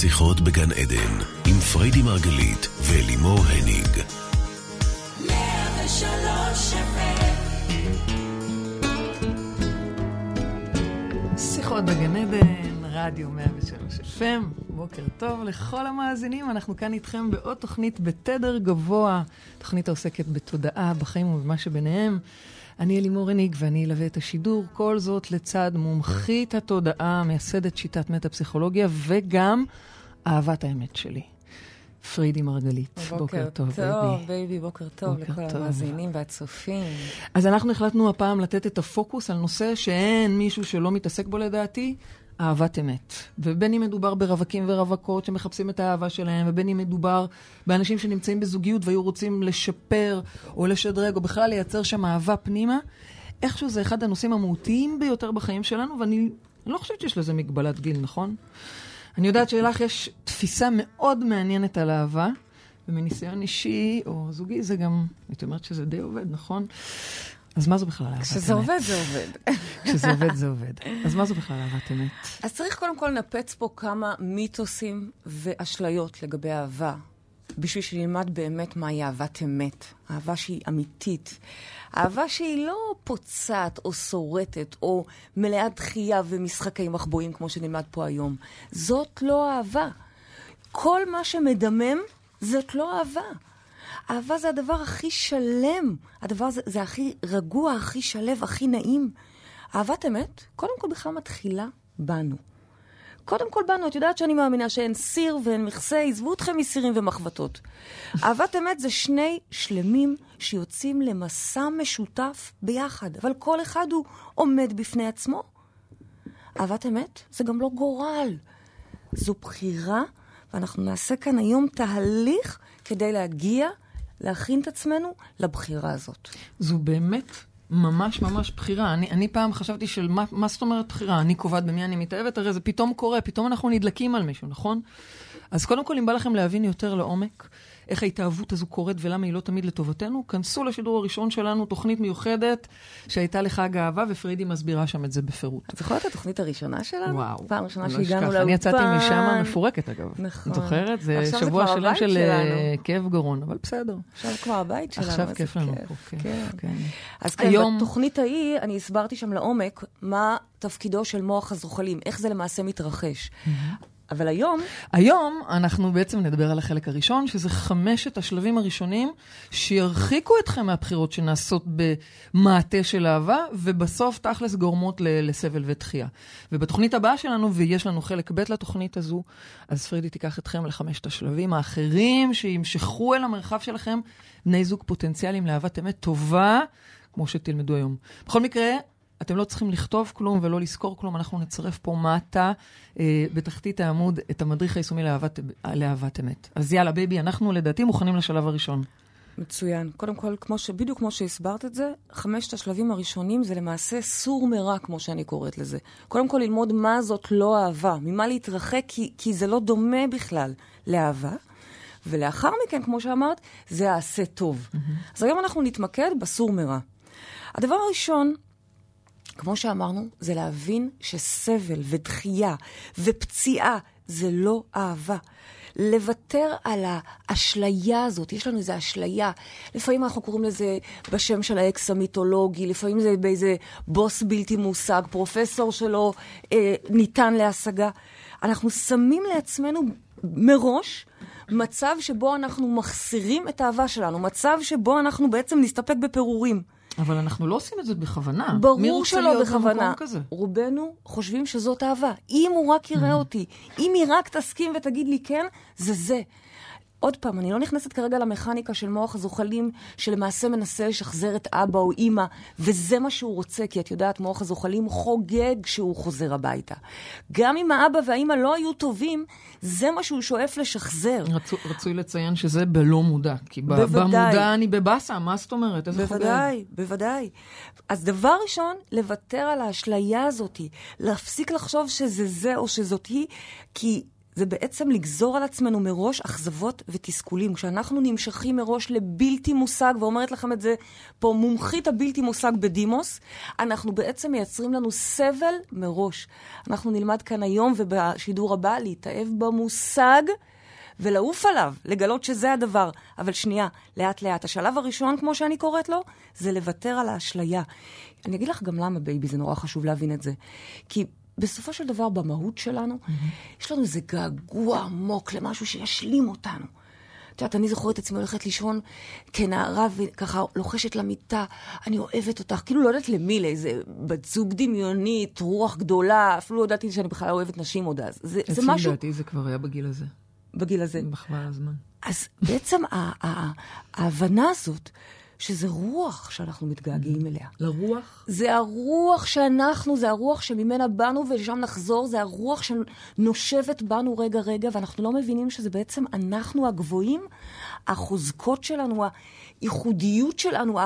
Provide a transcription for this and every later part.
שיחות בגן עדן, עם פריידי מרגלית ולימור הניג. שיחות בגן עדן, רדיו 103 FM, בוקר טוב לכל המאזינים, אנחנו כאן איתכם בעוד תוכנית בתדר גבוה, תוכנית העוסקת בתודעה, בחיים ובמה שביניהם. אני אלימור הניג ואני אלווה את השידור, כל זאת לצד מומחית התודעה, מייסדת שיטת מטה-פסיכולוגיה וגם אהבת האמת שלי. פרידי מרגלית. בוקר, בוקר טוב, טוב בייבי. בייבי, בוקר טוב בוקר לכל טוב. המאזינים והצופים. אז אנחנו החלטנו הפעם לתת את הפוקוס על נושא שאין מישהו שלא מתעסק בו לדעתי, אהבת אמת. ובין אם מדובר ברווקים ורווקות שמחפשים את האהבה שלהם, ובין אם מדובר באנשים שנמצאים בזוגיות והיו רוצים לשפר או לשדרג, או בכלל לייצר שם אהבה פנימה, איכשהו זה אחד הנושאים המהותיים ביותר בחיים שלנו, ואני לא חושבת שיש לזה מגבלת גיל, נכון? אני יודעת שלך יש תפיסה מאוד מעניינת על אהבה, ומניסיון אישי או זוגי זה גם, הייתי אומרת שזה די עובד, נכון? אז מה זו בכלל אהבת אמת? כשזה עובד, זה עובד. כשזה עובד, זה עובד. אז מה זו בכלל אהבת אמת? אז צריך קודם כל לנפץ פה כמה מיתוסים ואשליות לגבי אהבה, בשביל שנלמד באמת מהי אהבת אמת. אהבה שהיא אמיתית. אהבה שהיא לא פוצעת או שורטת או מלאה דחייה ומשחקי מחבואים כמו שנלמד פה היום. זאת לא אהבה. כל מה שמדמם זאת לא אהבה. אהבה זה הדבר הכי שלם, הדבר זה, זה הכי רגוע, הכי שלב, הכי נעים. אהבת אמת, קודם כל בכלל מתחילה בנו. קודם כל בנו, את יודעת שאני מאמינה שאין סיר ואין מכסה, עזבו אתכם מסירים ומחבטות. אהבת אמת זה שני שלמים שיוצאים למסע משותף ביחד, אבל כל אחד הוא עומד בפני עצמו. אהבת אמת זה גם לא גורל, זו בחירה, ואנחנו נעשה כאן היום תהליך כדי להגיע, להכין את עצמנו לבחירה הזאת. זו באמת ממש ממש בחירה. אני, אני פעם חשבתי של מה, מה זאת אומרת בחירה? אני קובעת במי אני מתאהבת? הרי זה פתאום קורה, פתאום אנחנו נדלקים על מישהו, נכון? אז קודם כל, אם בא לכם להבין יותר לעומק איך ההתאהבות הזו קורית ולמה היא לא תמיד לטובתנו, כנסו לשידור הראשון שלנו, תוכנית מיוחדת שהייתה לחג האהבה, ופרידי מסבירה שם את זה בפירוט. את זוכרת את התוכנית הראשונה שלנו? וואו. פעם ראשונה שהגענו לאולפן. אני יצאתי משם מפורקת, אגב. נכון. זוכרת? זה שבוע שלם של אה. כאב גרון, אבל בסדר. עכשיו כבר הבית שלנו. עכשיו כיף לנו. פה, כן. כן. כן. אז כן, היום- בתוכנית ההיא, אני הסברתי שם לעומק מה תפקידו של מוח הזוחלים, איך זה למעשה מתרחש. אבל היום, היום אנחנו בעצם נדבר על החלק הראשון, שזה חמשת השלבים הראשונים שירחיקו אתכם מהבחירות שנעשות במעטה של אהבה, ובסוף תכלס גורמות לסבל ודחייה. ובתוכנית הבאה שלנו, ויש לנו חלק ב' לתוכנית הזו, אז פרידי תיקח אתכם לחמשת השלבים האחרים שימשכו אל המרחב שלכם בני זוג פוטנציאליים לאהבת אמת טובה, כמו שתלמדו היום. בכל מקרה, אתם לא צריכים לכתוב כלום ולא לזכור כלום, אנחנו נצרף פה מטה אה, בתחתית העמוד את המדריך היישומי לאהבת, לאהבת אמת. אז יאללה, בייבי, אנחנו לדעתי מוכנים לשלב הראשון. מצוין. קודם כל, כמו ש... בדיוק כמו שהסברת את זה, חמשת השלבים הראשונים זה למעשה סור מרע, כמו שאני קוראת לזה. קודם כל, ללמוד מה זאת לא אהבה, ממה להתרחק, כי, כי זה לא דומה בכלל לאהבה. ולאחר מכן, כמו שאמרת, זה העשה טוב. Mm-hmm. אז היום אנחנו נתמקד בסור מרע. הדבר הראשון, כמו שאמרנו, זה להבין שסבל ודחייה ופציעה זה לא אהבה. לוותר על האשליה הזאת, יש לנו איזו אשליה. לפעמים אנחנו קוראים לזה בשם של האקס המיתולוגי, לפעמים זה באיזה בוס בלתי מושג, פרופסור שלא אה, ניתן להשגה. אנחנו שמים לעצמנו מראש מצב שבו אנחנו מחסירים את האהבה שלנו, מצב שבו אנחנו בעצם נסתפק בפירורים. אבל אנחנו לא עושים את זה בכוונה. ברור שלא בכוונה. רובנו חושבים שזאת אהבה. אם הוא רק יראה אותי, אם היא רק תסכים ותגיד לי כן, זה זה. עוד פעם, אני לא נכנסת כרגע למכניקה של מוח הזוחלים, שלמעשה מנסה לשחזר את אבא או אימא, וזה מה שהוא רוצה, כי את יודעת, מוח הזוחלים חוגג כשהוא חוזר הביתה. גם אם האבא והאימא לא היו טובים, זה מה שהוא שואף לשחזר. רצו, רצוי לציין שזה בלא מודע. כי ב- בוודאי. במודע אני בבאסה, מה זאת אומרת? איזה חוגג? בוודאי, בוודאי. אז דבר ראשון, לוותר על האשליה הזאת, להפסיק לחשוב שזה זה או שזאת היא, כי זה בעצם לגזור על עצמנו מראש אכזבות ותסכולים. כשאנחנו נמשכים מראש לבלתי מושג, ואומרת לכם את זה פה מומחית הבלתי מושג בדימוס, אנחנו בעצם מייצרים לנו סבל מראש. אנחנו נלמד כאן היום ובשידור הבא להתאהב במושג. ולעוף עליו, לגלות שזה הדבר. אבל שנייה, לאט-לאט. השלב הראשון, כמו שאני קוראת לו, זה לוותר על האשליה. אני אגיד לך גם למה, בייבי, זה נורא חשוב להבין את זה. כי בסופו של דבר, במהות שלנו, mm-hmm. יש לנו איזה געגוע עמוק למשהו שישלים אותנו. את יודעת, אני זוכרת את עצמי הולכת לישון כנערה וככה לוחשת למיטה, אני אוהבת אותך. כאילו לא יודעת למי, לאיזה בת זוג דמיונית, רוח גדולה, אפילו לא ידעתי שאני בכלל אוהבת נשים עוד אז. זה, זה משהו... אצלי לדעתי זה כבר היה בגיל הזה. בגיל הזה. בחבל הזמן. אז בעצם ההבנה הזאת, שזה רוח שאנחנו מתגעגעים אליה. לרוח? זה הרוח שאנחנו, זה הרוח שממנה באנו ולשם נחזור, זה הרוח שנושבת בנו רגע-רגע, ואנחנו לא מבינים שזה בעצם אנחנו הגבוהים, החוזקות שלנו, הייחודיות שלנו,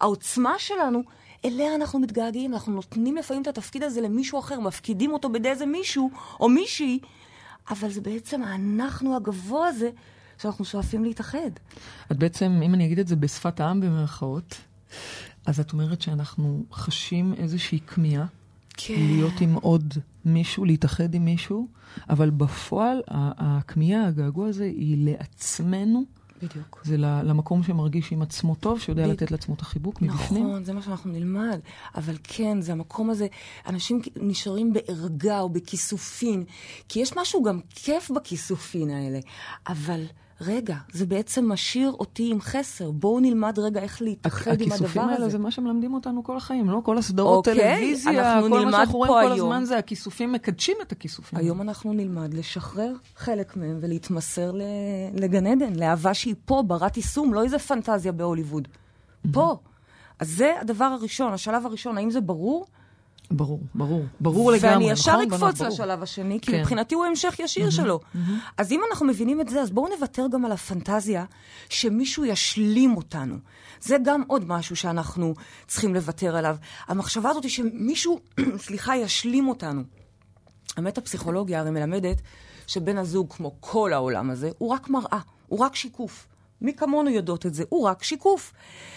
העוצמה שלנו. אליה אנחנו מתגעגעים, אנחנו נותנים לפעמים את התפקיד הזה למישהו אחר, מפקידים אותו בידי איזה מישהו או מישהי, אבל זה בעצם האנחנו הגבוה הזה שאנחנו שואפים להתאחד. את בעצם, אם אני אגיד את זה בשפת העם במרכאות, אז את אומרת שאנחנו חשים איזושהי כמיהה. כן. להיות עם עוד מישהו, להתאחד עם מישהו, אבל בפועל הכמיהה, הגעגוע הזה, היא לעצמנו. בדיוק. זה למקום שמרגיש עם עצמו טוב, שיודע בדיוק. לתת לעצמו את החיבוק מבפנים. נכון, זה מה שאנחנו נלמד. אבל כן, זה המקום הזה, אנשים נשארים בערגה או בכיסופין, כי יש משהו גם כיף בכיסופין האלה, אבל... רגע, זה בעצם משאיר אותי עם חסר. בואו נלמד רגע איך להתאחד עם הדבר הזה. הכיסופים האלה זה מה שמלמדים אותנו כל החיים, לא? כל הסדרות אוקיי, טלוויזיה, כל מה שאנחנו רואים כל הזמן זה הכיסופים, מקדשים את הכיסופים. היום אנחנו נלמד לשחרר חלק מהם ולהתמסר לגן עדן, לאהבה שהיא פה, ברת יישום, לא איזה פנטזיה בהוליווד. פה. אז זה הדבר הראשון, השלב הראשון. האם זה ברור? ברור, ברור, ברור לגמרי, נכון? ואני ישר אקפוץ לשלב השני, כי כן. מבחינתי הוא המשך ישיר mm-hmm, שלו. Mm-hmm. אז אם אנחנו מבינים את זה, אז בואו נוותר גם על הפנטזיה שמישהו ישלים אותנו. זה גם עוד משהו שאנחנו צריכים לוותר עליו. המחשבה הזאת היא שמישהו, סליחה, ישלים אותנו. המטה-פסיכולוגיה הרי מלמדת שבן הזוג, כמו כל העולם הזה, הוא רק מראה, הוא רק שיקוף. מי כמונו יודעות את זה? הוא רק שיקוף.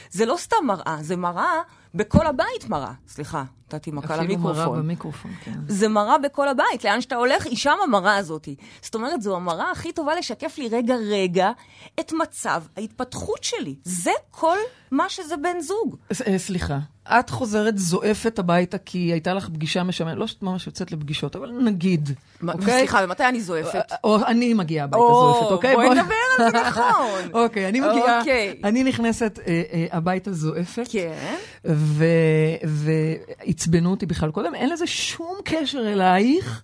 זה לא סתם מראה, זה מראה בכל הבית מראה. סליחה, נתתי מכה למיקרופון. אפילו מראה במיקרופון, כן. זה מראה בכל הבית, לאן שאתה הולך, היא שם המראה הזאת. זאת אומרת, זו המראה הכי טובה לשקף לי רגע-רגע את מצב ההתפתחות שלי. זה כל מה שזה בן זוג. אה, סליחה, את חוזרת זועפת הביתה כי הייתה לך פגישה משעממת, לא שאת ממש יוצאת לפגישות, אבל נגיד, אוקיי? סליחה, ומתי אני זועפת? או אני מגיעה הביתה זועפת, אוקיי? בואי נדבר על זה נכון. אוקיי, אני מגיעה, אוקיי. אני נכנסת אה, אה, הביתה זועפת. כן. ועצבנו אותי בכלל קודם, אין לזה שום קשר אלייך,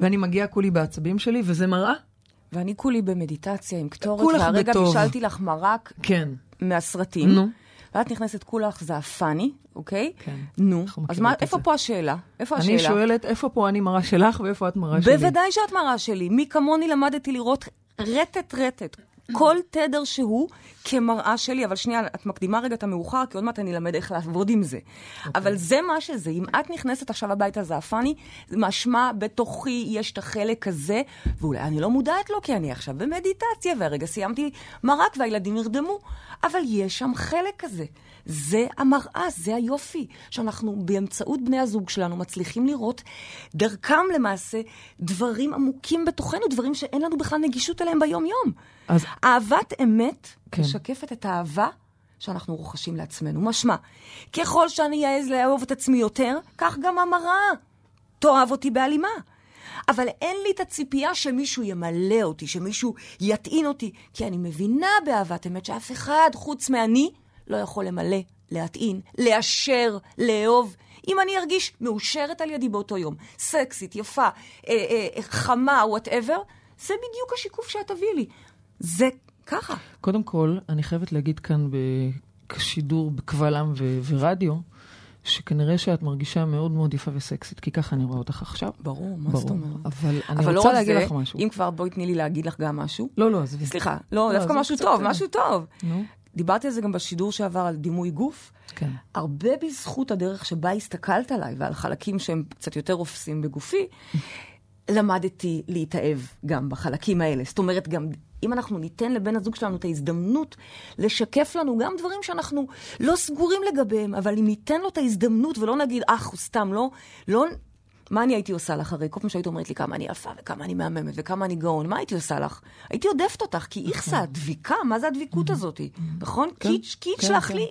ואני מגיעה כולי בעצבים שלי, וזה מראה. ואני כולי במדיטציה עם קטורת, והרגע בישלתי לך מרק כן. מהסרטים. נו. ואת נכנסת כולך זעפני, אוקיי? כן. נו, אז מה, איפה פה השאלה? איפה השאלה? אני שואלת, איפה פה אני מראה שלך ואיפה את מראה שלי? בוודאי שאת מראה שלי. מי כמוני למדתי לראות רטט-רטט. כל תדר שהוא כמראה שלי, אבל שנייה, את מקדימה רגע את המאוחר, כי עוד מעט אני אלמד איך לעבוד עם זה. Okay. אוקיי. אבל זה מה שזה. אם את נכנסת עכשיו הביתה זעפני, משמע בתוכי יש את החלק הזה, ואולי אני לא מודעת לו, כי אני עכשיו במדיטציה, והרגע סיימתי מרק והילדים נרדמו. אבל יש שם חלק כזה. זה המראה, זה היופי, שאנחנו באמצעות בני הזוג שלנו מצליחים לראות דרכם למעשה דברים עמוקים בתוכנו, דברים שאין לנו בכלל נגישות אליהם ביום-יום. אז... אהבת אמת כן. משקפת את האהבה שאנחנו רוכשים לעצמנו. משמע, ככל שאני אעז לאהוב את עצמי יותר, כך גם המראה תאהב אותי בהלימה. אבל אין לי את הציפייה שמישהו ימלא אותי, שמישהו יטעין אותי, כי אני מבינה באהבת אמת שאף אחד חוץ מאני לא יכול למלא, להטעין, לאשר, לאהוב. אם אני ארגיש מאושרת על ידי באותו יום, סקסית, יפה, אה, אה, חמה, וואטאבר, זה בדיוק השיקוף שאת תביאי לי. זה ככה. קודם כל, אני חייבת להגיד כאן בשידור בקבל עם ו- ורדיו, שכנראה שאת מרגישה מאוד מאוד יפה וסקסית, כי ככה אני רואה אותך עכשיו. ברור, מה זאת אומרת? אבל אני אבל רוצה לא להגיד זה, לך משהו. אם כבר, בואי תני לי להגיד לך גם משהו. לא, לא, עזבי. סליחה, לא, לא דווקא משהו טוב, משהו טוב. נו. דיברתי על זה גם בשידור שעבר על דימוי גוף. כן. הרבה בזכות הדרך שבה הסתכלת עליי ועל חלקים שהם קצת יותר רופסים בגופי, למדתי להתאהב גם בחלקים האלה. זאת אומרת, גם אם אנחנו ניתן לבן הזוג שלנו את ההזדמנות לשקף לנו גם דברים שאנחנו לא סגורים לגביהם, אבל אם ניתן לו את ההזדמנות ולא נגיד, אך, הוא סתם לא, לא... מה אני הייתי עושה לך הרי? כל פעם שהיית אומרת לי כמה אני יפה וכמה אני מהממת וכמה אני גאון, מה הייתי עושה לך? הייתי עודפת אותך, כי איכסה, דביקה, מה זה הדביקות הזאת? נכון? קיץ', קיץ' כן, לך כן. לי.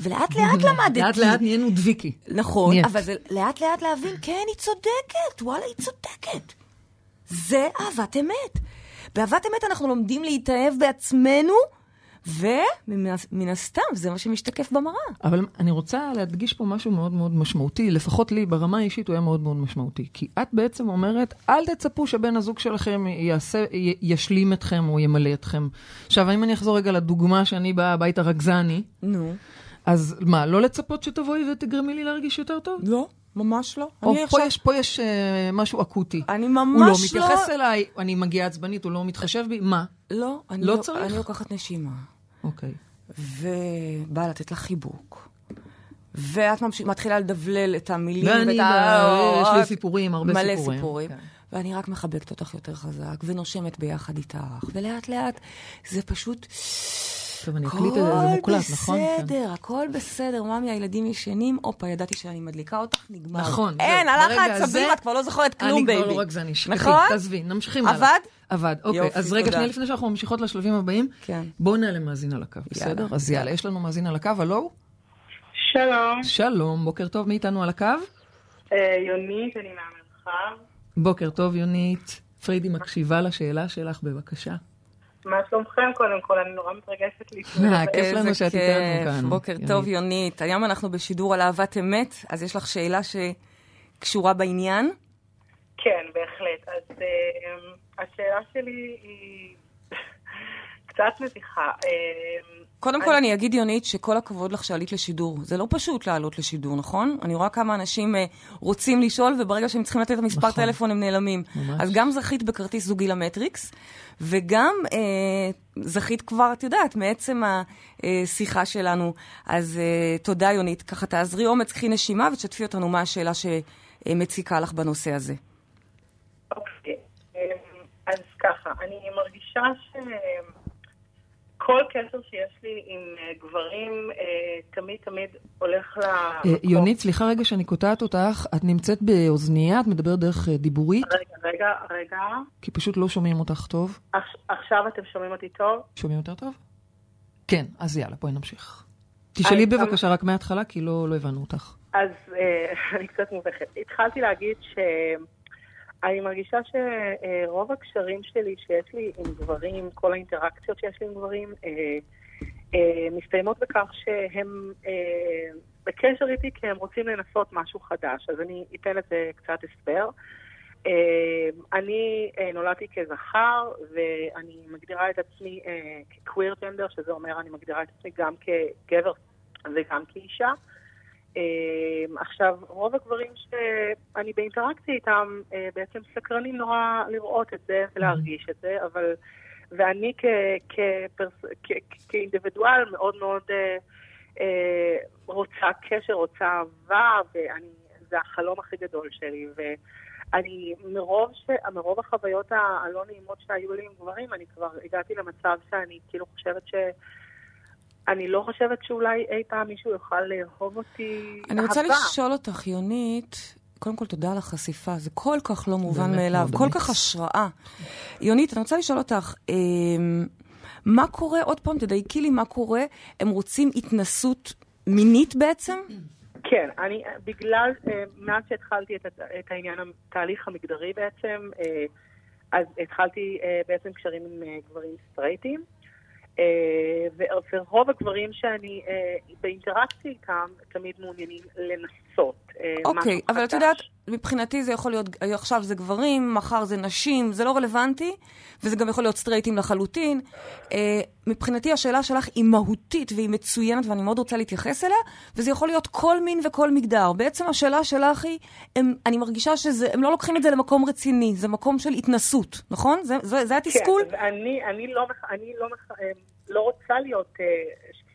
ולאט לאט למדתי. לאט לאט נהיינו דביקי. נכון. אבל זה לאט לאט להבין, כן, היא צודקת, וואלה, היא צודקת. זה אהבת אמת. באהבת אמת אנחנו לומדים להתאהב בעצמנו, ומן הסתם זה מה שמשתקף במראה. אבל אני רוצה להדגיש פה משהו מאוד מאוד משמעותי, לפחות לי ברמה האישית הוא היה מאוד מאוד משמעותי. כי את בעצם אומרת, אל תצפו שבן הזוג שלכם יעשה, י, ישלים אתכם או ימלא אתכם. עכשיו, אם אני אחזור רגע לדוגמה שאני באה הביתה רגזני, נו. אז מה, לא לצפות שתבואי ותגרמי לי להרגיש יותר טוב? לא, ממש לא. או פה עכשיו... יש, פה יש אה, משהו אקוטי. אני הוא לא ממש לא... מתייחס אליי, אני מגיעה עצבנית, הוא לא מתחשב בי, מה? לא, אני לא לא צריך? אני לוקחת נשימה, אוקיי. ובאה לתת לה חיבוק. ואת ממש... מתחילה לבלבל את המילים ואני, ואת ה... יש לי סיפורים, הרבה מלא סיפורים. סיפורים. כן. ואני רק מחבקת אותך יותר חזק, ונושמת ביחד איתך, ולאט לאט זה פשוט... טוב, אני אקליט את זה, זה מוקלט, נכון? הכל כן. בסדר, הכל בסדר. ממי, הילדים ישנים, הופה, ידעתי שאני מדליקה אותך, נגמר. נכון. אין, הלך העצבים, את כבר לא זוכרת כלום, אני בייבי. כבר לא רגזני. נכון? תעזבי, ממשיכים הלאה. עבד? עבד, אוקיי. אז רגע. שנייה לפני שאנחנו ממשיכות לשלבים הבאים, כן. בואו נעלה מאזין על הקו, בסדר? אז יאללה, יש לנו מאזין על הקו, הלו? שלום, שלום, בוקר טוב, מי איתנו על הקו? אה, יונית, אני מהמרחב. בוקר טוב, יונית. פרידי מקשיבה לשאלה שלך, בבקשה. מה שלומכם קודם כל? אני נורא מתרגשת להתמודד. אה, כיף לנו שאת. איתנו כאן. בוקר. טוב, יונית. היום אנחנו בשידור על אהבת אמת, אז יש לך שאלה שקשורה בעניין? כן, בהחלט. אז אה, השאלה שלי היא קצת מביכה. אה, קודם כל אני אגיד, יונית, שכל הכבוד לך שעלית לשידור. זה לא פשוט לעלות לשידור, נכון? אני רואה כמה אנשים אה, רוצים לשאול, וברגע שהם צריכים לתת את המספר נכון. טלפון הם נעלמים. ממש. אז גם זכית בכרטיס זוגי למטריקס, וגם אה, זכית כבר, את יודעת, מעצם השיחה שלנו. אז אה, תודה, יונית. ככה תעזרי אומץ, קחי נשימה ותשתפי אותנו מה השאלה שמציקה לך בנושא הזה. אוקיי. אה, אז ככה, אני מרגישה שכל קשר שיש לי עם אה, גברים אה, תמיד תמיד הולך אה, למקום. יונית, סליחה רגע שאני קוטעת אותך, את נמצאת באוזנייה, את מדברת דרך אה, דיבורית, רגע, רגע, רגע. כי פשוט לא שומעים אותך טוב. עכש- עכשיו אתם שומעים אותי טוב? שומעים יותר טוב? כן, אז יאללה, בואי נמשיך. תשאלי בבקשה רק מההתחלה, כי לא לא הבנו אותך. אז אה, אני קצת מובכת. התחלתי להגיד שאני מרגישה שרוב הקשרים שלי שיש לי עם גברים, כל האינטראקציות שיש לי עם גברים, אה, אה, מסתיימות בכך שהם אה, בקשר איתי כי הם רוצים לנסות משהו חדש. אז אני אתן לזה קצת הסבר. אני נולדתי כזכר, ואני מגדירה את עצמי כקוויר ג'נדר, שזה אומר אני מגדירה את עצמי גם כגבר וגם כאישה. אה, עכשיו, רוב הגברים שאני באינטראקציה איתם אה, בעצם סקרנים נורא לראות את זה ולהרגיש את זה, אבל... ואני כ, כפרס, כ, כאינדיבידואל מאוד מאוד אה, אה, רוצה קשר, רוצה אהבה, וזה החלום הכי גדול שלי. ואני, מרוב, ש, מרוב החוויות הלא נעימות שהיו לי עם גברים, אני כבר הגעתי למצב שאני כאילו חושבת ש... אני לא חושבת שאולי אי פעם מישהו יוכל לאהוב אותי אני רוצה אהבה. לשאול אותך, יונית, קודם כל תודה על החשיפה, זה כל כך לא מובן באמת מאליו, כל אמיץ. כך השראה. יונית, אני רוצה לשאול אותך, אמ, מה קורה, עוד פעם, תדייקי לי מה קורה, הם רוצים התנסות מינית בעצם? כן, אני, בגלל, אה, מאז שהתחלתי את, את העניין, התהליך המגדרי בעצם, אה, אז התחלתי אה, בעצם קשרים עם אה, גברים סטרייטים, אה, ורוב הגברים שאני אה, באינטראקציה איתם תמיד מעוניינים לנסות אה, משהו אוקיי, אבל את. יודעת, מבחינתי זה יכול להיות, עכשיו זה גברים, מחר זה נשים, זה לא רלוונטי, וזה גם יכול להיות סטרייטים לחלוטין. אה, מבחינתי השאלה שלך היא מהותית והיא מצוינת ואני מאוד רוצה להתייחס אליה, וזה יכול להיות כל מין וכל מגדר. בעצם השאלה שלך היא, הם, אני מרגישה שהם לא לוקחים את זה למקום רציני, זה מקום של התנסות, נכון? זה, זה, זה התסכול? כן, ואני אני לא, אני לא, אה, לא רוצה להיות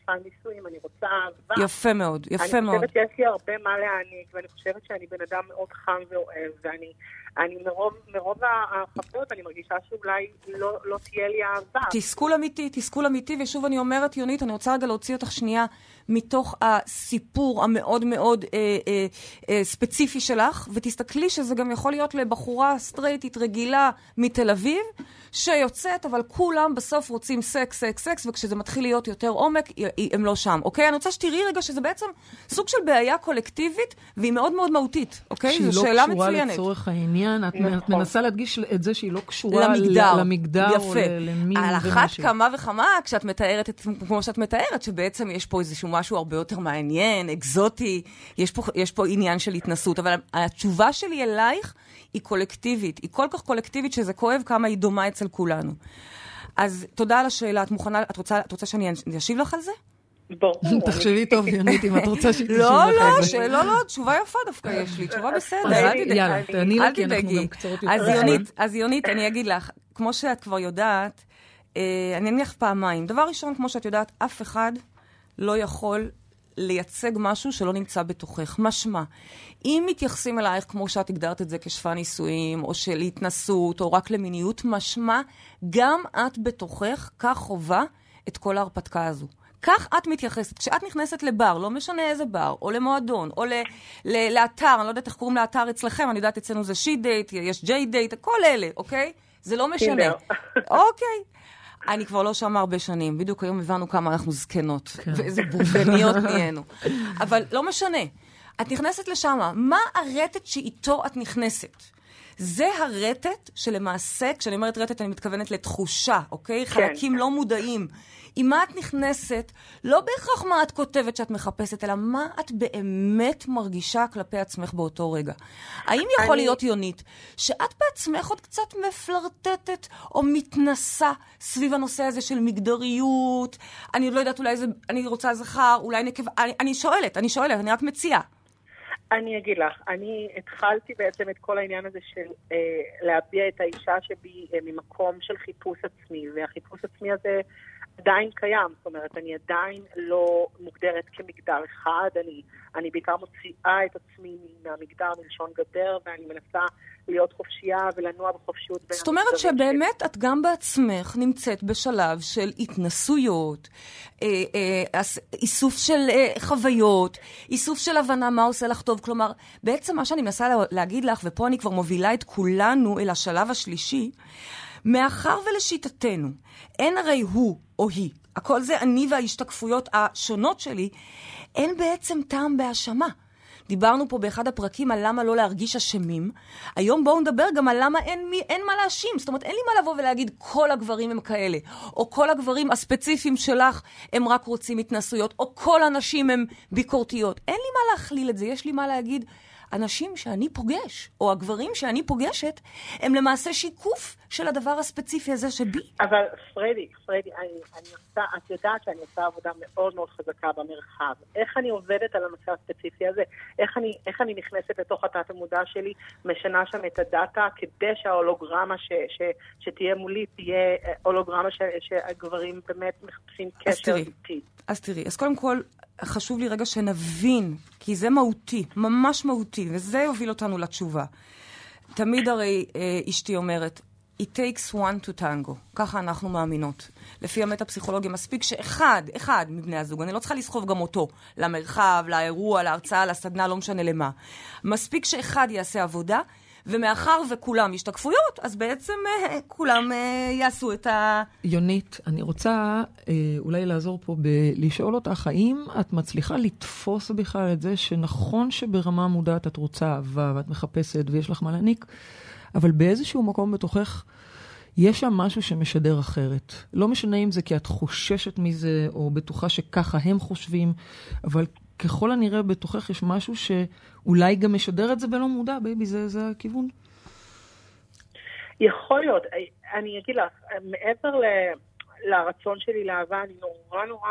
שפן נישואים, אני רוצה אהבה. יפה מאוד, יפה אני מאוד. חושבת שיש לי הרבה מה להעניק, ואני חושבת שאני בן אדם מאוד חם ואוהב, ואני אני מרוב, מרוב החוויות, אני מרגישה שאולי לא, לא תהיה לי אהבה. תסכול אמיתי, תסכול אמיתי, ושוב אני אומרת, יונית, אני רוצה רגע להוציא אותך שנייה מתוך הסיפור המאוד מאוד אה, אה, אה, ספציפי שלך, ותסתכלי שזה גם יכול להיות לבחורה סטרייטית רגילה מתל אביב, שיוצאת, אבל כולם בסוף רוצים סקס, סקס, סקס, וכשזה מתחיל להיות יותר עומק, הם לא שם, אוקיי? אני רוצה שתראי רגע שזה בעצם סוג של בעיה קולקטיבית, והיא מאוד מאוד מהותית, אוקיי? זו לא שאלה מצוינת. שהיא לא קשורה לצורך העניין, את, נכון. מנסה להדגיש את זה שהיא לא קשורה למגדר, למגדר יפה. או למין על אחת כמה וכמה, כשאת מתארת את, כמו שאת מתארת, שבעצם יש פה איזשהו משהו הרבה יותר מעניין, אקזוטי, יש פה, יש פה עניין של התנסות, אבל התשובה שלי אלייך היא קולקטיבית, היא כל כך קולקטיבית שזה כואב כמה היא דומה אצל כולנו. אז תודה על השאלה, את מוכנה, את רוצה, את רוצה שאני אשיב לך על זה? ברור. תחשבי טוב, יונית, אם את רוצה שהיא תשיב לא, לך לא, את זה. לא, לא, תשובה יפה דווקא יש לי, תשובה בסדר, אל תדאגי. יאללה, תעני לה, כי אנחנו. גם קצרות אז יותר. יונית, אז יונית, אני אגיד לך, כמו שאת כבר יודעת, אה, אני אניח פעמיים. דבר ראשון, כמו שאת יודעת, אף אחד לא יכול לייצג משהו שלא נמצא בתוכך. משמע, אם מתייחסים אלייך כמו שאת הגדרת את זה כשפן נישואים, או של התנסות, או רק למיניות, משמע, גם את בתוכך, כך חובה את כל ההרפתקה הזו. כך את מתייחסת. כשאת נכנסת לבר, לא משנה איזה בר, או למועדון, או ל- ל- לאתר, אני לא יודעת איך קוראים לאתר אצלכם, אני יודעת אצלנו זה שיט דייט, יש ג'יי דייט, כל אלה, אוקיי? זה לא משנה. אוקיי. אני כבר לא שמה הרבה שנים, בדיוק היום הבנו כמה אנחנו זקנות, כן. ואיזה בורגניות נהיינו. אבל לא משנה. את נכנסת לשם, מה הרטט שאיתו את נכנסת? זה הרטט שלמעשה, כשאני אומרת רטט, אני מתכוונת לתחושה, אוקיי? כן. חלקים לא מודעים. עם מה את נכנסת, לא בהכרח מה את כותבת שאת מחפשת, אלא מה את באמת מרגישה כלפי עצמך באותו רגע. האם יכול אני- להיות, יונית, שאת בעצמך עוד קצת מפלרטטת או מתנסה סביב הנושא הזה של מגדריות? אני עוד לא יודעת, אולי זה, אני רוצה זכר, אולי נקבה, אני, אני שואלת, אני שואלת, אני רק מציעה. אני אגיד לך, אני התחלתי בעצם את כל העניין הזה של אה, להביע את האישה שבי אה, ממקום של חיפוש עצמי, והחיפוש עצמי הזה עדיין קיים, זאת אומרת, אני עדיין לא מוגדרת כמגדר אחד, אני, אני בעיקר מוציאה את עצמי מהמגדר מלשון גדר, ואני מנסה להיות חופשייה ולנוע בחופשיות בין זאת אומרת שבאמת את גם בעצמך נמצאת בשלב של התנסויות, אה, אה, איסוף של אה, חוויות, איסוף של הבנה מה עושה לך טוב. כלומר, בעצם מה שאני מנסה לה- להגיד לך, ופה אני כבר מובילה את כולנו אל השלב השלישי, מאחר ולשיטתנו אין הרי הוא או היא, הכל זה אני וההשתקפויות השונות שלי, אין בעצם טעם בהאשמה. דיברנו פה באחד הפרקים על למה לא להרגיש אשמים. היום בואו נדבר גם על למה אין, מי, אין מה להאשים. זאת אומרת, אין לי מה לבוא ולהגיד כל הגברים הם כאלה, או כל הגברים הספציפיים שלך הם רק רוצים התנסויות, או כל הנשים הם ביקורתיות. אין לי מה להכליל את זה, יש לי מה להגיד. אנשים שאני פוגש, או הגברים שאני פוגשת, הם למעשה שיקוף של הדבר הספציפי הזה שבי. אבל פרדי, פרדי, אני, אני עושה, את יודעת שאני עושה עבודה מאוד מאוד חזקה במרחב. איך אני עובדת על הנושא הספציפי הזה? איך אני, איך אני נכנסת לתוך התת המודע שלי, משנה שם את הדאטה, כדי שההולוגרמה ש, ש, שתהיה מולי תהיה אה, הולוגרמה ש, שהגברים באמת מחפשים קשר. איתי. אז תראי, אז קודם כל, חשוב לי רגע שנבין, כי זה מהותי, ממש מהותי, וזה יוביל אותנו לתשובה. תמיד הרי אה, אשתי אומרת, It takes one to tango. ככה אנחנו מאמינות. לפי המטה-פסיכולוגיה, מספיק שאחד, אחד מבני הזוג, אני לא צריכה לסחוב גם אותו, למרחב, לאירוע, להרצאה, לסדנה, לא משנה למה. מספיק שאחד יעשה עבודה, ומאחר וכולם השתקפויות, אז בעצם אה, כולם אה, יעשו את ה... יונית, אני רוצה אה, אולי לעזור פה בלשאול אותך, האם את מצליחה לתפוס בכלל את זה שנכון שברמה מודעת את רוצה אהבה ואת מחפשת ויש לך מה להעניק, אבל באיזשהו מקום בתוכך יש שם משהו שמשדר אחרת. לא משנה אם זה כי את חוששת מזה, או בטוחה שככה הם חושבים, אבל ככל הנראה בתוכך יש משהו שאולי גם משדר את זה בלא מודע, בייבי, זה, זה הכיוון. יכול להיות, אני אגיד לך, מעבר ל, לרצון שלי לאהבה, אני נורא נורא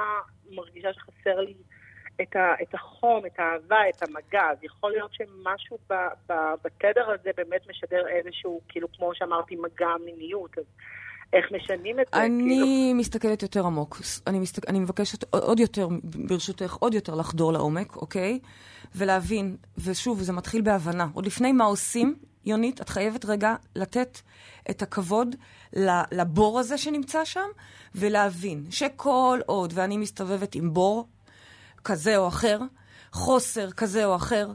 מרגישה שחסר לי את, ה, את החום, את האהבה, את המגע. אז יכול להיות שמשהו ב, ב, בתדר הזה באמת משדר איזשהו, כאילו, כמו שאמרתי, מגע מיניות. אז איך משנים את זה? כאילו, אני מסתכלת יותר עמוק. אני, מסתכל, אני מבקשת עוד יותר, ברשותך, עוד יותר לחדור לעומק, אוקיי? ולהבין, ושוב, זה מתחיל בהבנה. עוד לפני מה עושים, יונית, את חייבת רגע לתת את הכבוד לבור הזה שנמצא שם, ולהבין שכל עוד ואני מסתובבת עם בור כזה או אחר, חוסר כזה או אחר,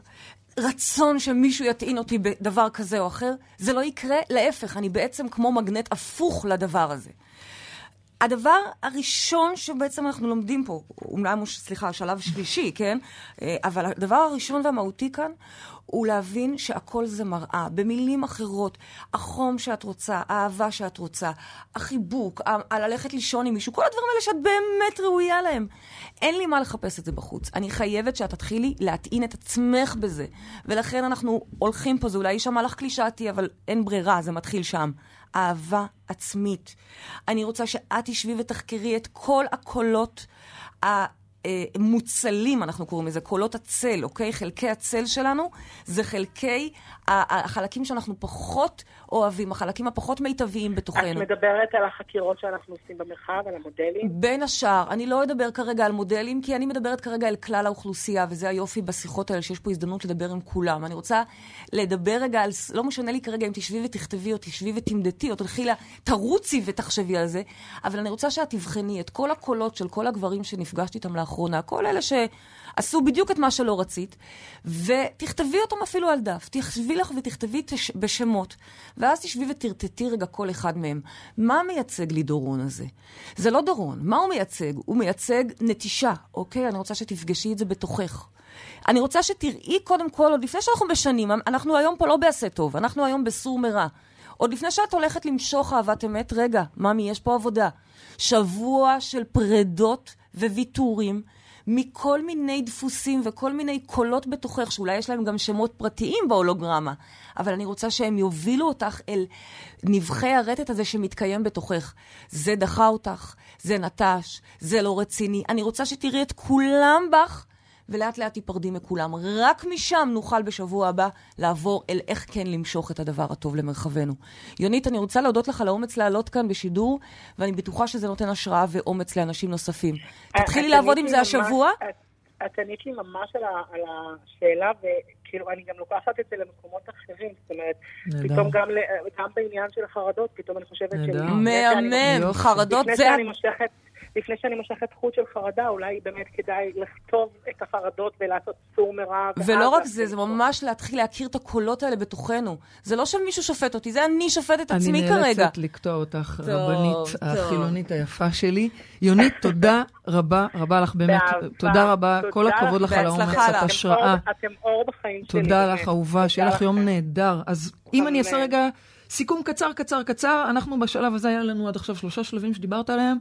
רצון שמישהו יטעין אותי בדבר כזה או אחר, זה לא יקרה, להפך, אני בעצם כמו מגנט הפוך לדבר הזה. הדבר הראשון שבעצם אנחנו לומדים פה, אומנם, סליחה, שלב שלישי, כן? אה, אבל הדבר הראשון והמהותי כאן הוא להבין שהכל זה מראה. במילים אחרות, החום שאת רוצה, האהבה שאת רוצה, החיבוק, הללכת לישון עם מישהו, כל הדברים האלה שאת באמת ראויה להם. אין לי מה לחפש את זה בחוץ. אני חייבת שאת תתחילי להטעין את עצמך בזה. ולכן אנחנו הולכים פה, זה אולי יישמע לך קלישאתי, אבל אין ברירה, זה מתחיל שם. אהבה עצמית. אני רוצה שאת תשבי ותחקרי את כל הקולות המוצלים, אנחנו קוראים לזה, קולות הצל, אוקיי? חלקי הצל שלנו זה חלקי החלקים שאנחנו פחות אוהבים, החלקים הפחות מיטביים בתוכנו. את מדברת על החקירות שאנחנו עושים במרחב, על המודלים? בין השאר. אני לא אדבר כרגע על מודלים, כי אני מדברת כרגע על כלל האוכלוסייה, וזה היופי בשיחות האלה, שיש פה הזדמנות לדבר עם כולם. אני רוצה לדבר רגע על, לא משנה לי כרגע אם תשבי ותכתבי, או תשבי ותמדתי, או תלכי לה, תרוצי ותחשבי על זה, אבל אני רוצה שאת תבחני את כל הקולות של כל הגברים שנפגשתי איתם לאחרונה, כל אלה ש... עשו בדיוק את מה שלא רצית, ותכתבי אותם אפילו על דף. תכתבי לך ותכתבי תש... בשמות, ואז תשבי ותרטטי רגע כל אחד מהם. מה מייצג לי דורון הזה? זה לא דורון, מה הוא מייצג? הוא מייצג נטישה, אוקיי? אני רוצה שתפגשי את זה בתוכך. אני רוצה שתראי קודם כל, עוד לפני שאנחנו משנים, אנחנו היום פה לא בעשה טוב, אנחנו היום בסור מרע. עוד לפני שאת הולכת למשוך אהבת אמת, רגע, ממי, יש פה עבודה. שבוע של פרדות וויתורים מכל מיני דפוסים וכל מיני קולות בתוכך, שאולי יש להם גם שמות פרטיים בהולוגרמה, אבל אני רוצה שהם יובילו אותך אל נבחי הרטט הזה שמתקיים בתוכך. זה דחה אותך, זה נטש, זה לא רציני. אני רוצה שתראי את כולם בך. ולאט לאט תיפרדי מכולם. רק משם נוכל בשבוע הבא לעבור אל איך כן למשוך את הדבר הטוב למרחבנו. יונית, אני רוצה להודות לך על האומץ לעלות כאן בשידור, ואני בטוחה שזה נותן השראה ואומץ לאנשים נוספים. תתחילי לעבוד עם זה השבוע. את ענית לי ממש על, השאלה, וכאילו, אני גם לוקחת את זה למקומות אחרים. זאת אומרת, פתאום גם, גם בעניין של החרדות, פתאום אני חושבת ש... מהמם, חרדות זה... לפני שאני מושכת חוט של חרדה, אולי באמת כדאי לכתוב את החרדות ולעשות סור מרע. ולא רק זה, זה ממש להתחיל להכיר את הקולות האלה בתוכנו. זה לא שמישהו שופט אותי, זה אני שופט את עצמי כרגע. אני נאלצת לקטוע אותך, טוב, רבנית טוב. החילונית היפה שלי. יונית, תודה רבה רבה לך, באמת. תודה רבה, כל הכבוד לך על האומץ, את השראה. אתם אור בחיים שלי. תודה לך, אהובה, שיהיה לך יום נהדר. אז אם אני אעשה רגע... סיכום קצר, קצר, קצר, אנחנו בשלב הזה, היה לנו עד עכשיו שלושה שלבים שדיברת עליהם.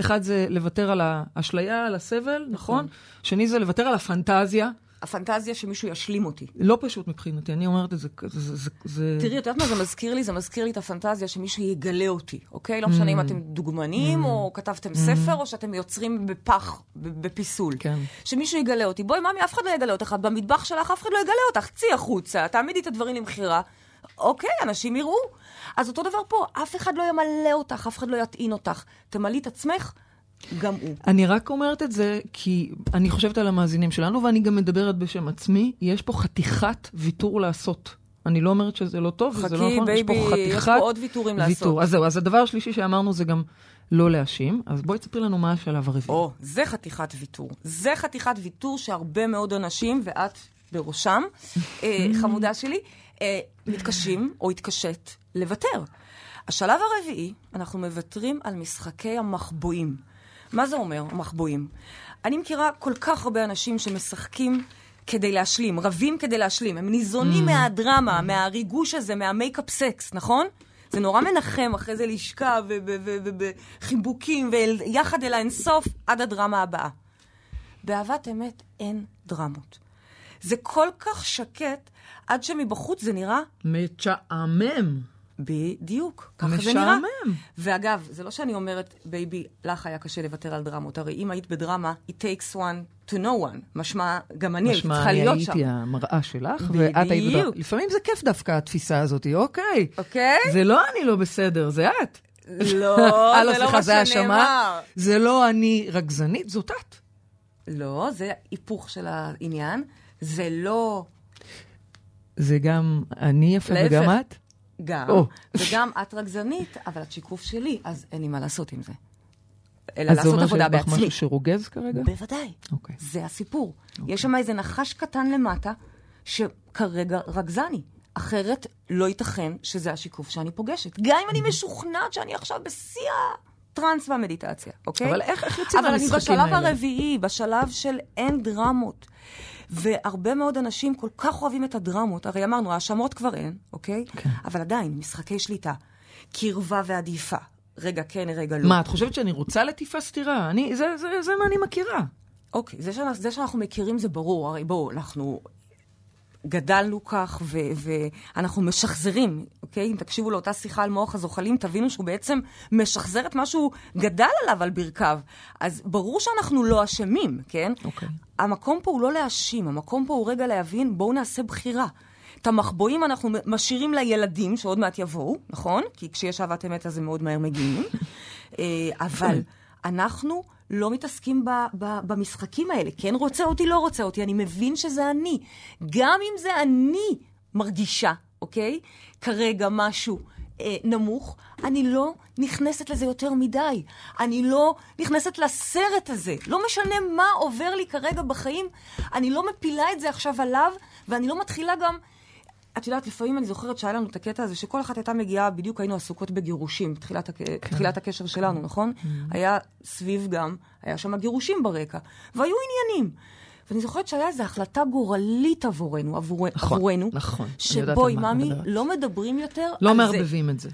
אחד זה לוותר על האשליה, על הסבל, נכון? נכון? שני זה לוותר על הפנטזיה. הפנטזיה שמישהו ישלים אותי. לא פשוט מבחינתי, אני אומרת את זה, זה, זה, זה... תראי, את יודעת מה זה מזכיר לי? זה מזכיר לי את הפנטזיה שמישהו יגלה אותי, אוקיי? לא משנה אם אתם דוגמנים, או כתבתם ספר, או שאתם יוצרים בפח, בפיסול. כן. שמישהו יגלה אותי. בואי, ממי, אף אחד לא יגלה אותך. במטבח שלך אף אחד לא יגלה אותך. צאי החוצה, תעמידי את הדברים למכירה. אוקיי, אנשים יראו. אז אותו דבר פה, אף אחד לא ימלא אותך, אף אחד לא יטעין אותך. תמלאי את עצמך, גם הוא. אני רק אומרת את זה כי אני חושבת על המאזינים שלנו, ואני גם מדברת בשם עצמי. יש פה חתיכת ויתור לעשות. אני לא אומרת שזה לא טוב, וזה לא נכון, יש פה חתיכת ויתור. יש פה עוד ויתורים ויתור. לעשות. אז זהו, אז הדבר השלישי שאמרנו זה גם לא להאשים. אז בואי תספרי לנו מה השלב הרביעי. או, זה חתיכת ויתור. זה חתיכת ויתור שהרבה מאוד אנשים, ואת בראשם, אה, חמודה שלי, אה, מתקשים או התקשט לוותר. השלב הרביעי, אנחנו מוותרים על משחקי המחבואים. מה זה אומר, מחבואים? אני מכירה כל כך הרבה אנשים שמשחקים כדי להשלים, רבים כדי להשלים. הם ניזונים mm. מהדרמה, מהריגוש הזה, מהמייקאפ סקס, נכון? זה נורא מנחם אחרי זה לשכב ובחיבוקים ויחד אל האינסוף עד הדרמה הבאה. באהבת אמת אין דרמות. זה כל כך שקט, עד שמבחוץ זה נראה... משעמם. בדיוק, ככה זה נראה. משעמם. ואגב, זה לא שאני אומרת, בייבי, לך היה קשה לוותר על דרמות. הרי אם היית בדרמה, it takes one to know one. משמע, גם אני הייתי צריכה להיות שם. משמע, אני הייתי המראה שלך, ואת היית בדרמה. לפעמים זה כיף דווקא, התפיסה הזאת, אוקיי. אוקיי? זה לא אני לא בסדר, זה את. לא, זה לא מה שנאמר. זה לא אני רגזנית, זאת את. לא, זה היפוך של העניין. זה לא זה גם אני יפה להפך. וגם את? גם, או. וגם את רגזנית, אבל את שיקוף שלי, אז אין לי מה לעשות עם זה. אלא אז זה לעשות אומר שיש עבודה בעצמי. משהו שרוגז כרגע? בוודאי. אוקיי. זה הסיפור. יש שם איזה נחש קטן למטה, שכרגע רגזני. אחרת לא ייתכן שזה השיקוף שאני פוגשת. גם אם אני משוכנעת שאני עכשיו בשיא הטראנס והמדיטציה, אוקיי? אבל איך- איך יוצאים אבל אני מהמשחקים בשלב האלה? הרביעי, בשלב של אין דרמות. והרבה מאוד אנשים כל כך אוהבים את הדרמות. הרי אמרנו, האשמות כבר אין, אוקיי? כן. אבל עדיין, משחקי שליטה, קרבה ועדיפה. רגע כן, רגע לא. מה, את חושבת שאני רוצה לטיפה סתירה? אני, זה, זה, זה מה אני מכירה. אוקיי, זה, שאנחנו, זה שאנחנו מכירים זה ברור, הרי בואו, אנחנו גדלנו כך, ו- ואנחנו משחזרים, אוקיי? אם תקשיבו לאותה שיחה על מוח הזוחלים, תבינו שהוא בעצם משחזר את מה שהוא גדל עליו על ברכיו. אז ברור שאנחנו לא אשמים, כן? אוקיי. המקום פה הוא לא להאשים, המקום פה הוא רגע להבין, בואו נעשה בחירה. את המחבואים אנחנו משאירים לילדים, שעוד מעט יבואו, נכון? כי כשיש אהבת אמת אז הם מאוד מהר מגיעים. אה, אבל אנחנו לא מתעסקים ב, ב, במשחקים האלה. כן רוצה אותי, לא רוצה אותי, אני מבין שזה אני. גם אם זה אני מרגישה, אוקיי? כרגע משהו אה, נמוך, אני לא נכנסת לזה יותר מדי. אני לא נכנסת לסרט הזה. לא משנה מה עובר לי כרגע בחיים, אני לא מפילה את זה עכשיו עליו, ואני לא מתחילה גם... את יודעת, לפעמים אני זוכרת שהיה לנו את הקטע הזה, שכל אחת הייתה מגיעה, בדיוק היינו עסוקות בגירושים, תחילת, הק... כן. תחילת הקשר שלנו, נכון? Mm-hmm. היה סביב גם, היה שם גירושים ברקע, והיו עניינים. ואני זוכרת שהיה איזו החלטה גורלית עבורנו, עבור... נכון, עבורנו, נכון, שבואי, ממי. לא מדברים יותר לא על זה. מערבבים את זה.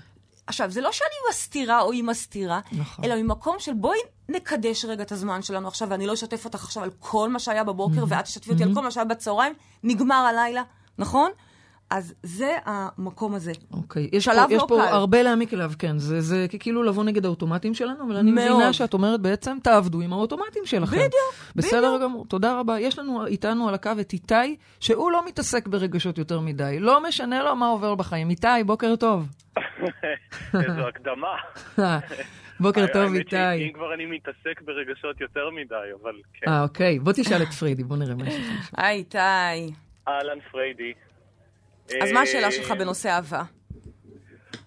עכשיו, זה לא שאני מסתירה או היא מסתירה, נכון. אלא ממקום של בואי נקדש רגע את הזמן שלנו עכשיו, ואני לא אשתף אותך עכשיו על כל מה שהיה בבוקר, ואת תשתפי אותי על כל מה שהיה בצהריים, נגמר הלילה, נכון? אז זה המקום הזה. אוקיי. יש שלב פה, יש לא פה קל. הרבה להעמיק אליו, כן. זה, זה כאילו לבוא נגד האוטומטים שלנו, אבל אני מאוד. מבינה שאת אומרת בעצם, תעבדו עם האוטומטים שלכם. בדיוק, בסדר בדיוק. גמור, תודה רבה. יש לנו איתנו על הקו את איתי, שהוא לא מתעסק ברגשות יותר מדי. לא משנה לו מה עובר בחיים. איתי, בוקר טוב. איזו הקדמה. בוקר טוב, האמת איתי. אם כבר אני מתעסק ברגשות יותר מדי, אבל כן. אה, אוקיי. בוא תשאל את פרידי, בוא נראה מה יש לך. היי, איתי. אהלן פריידי. אז מה אה, השאלה שלך בנושא אהבה?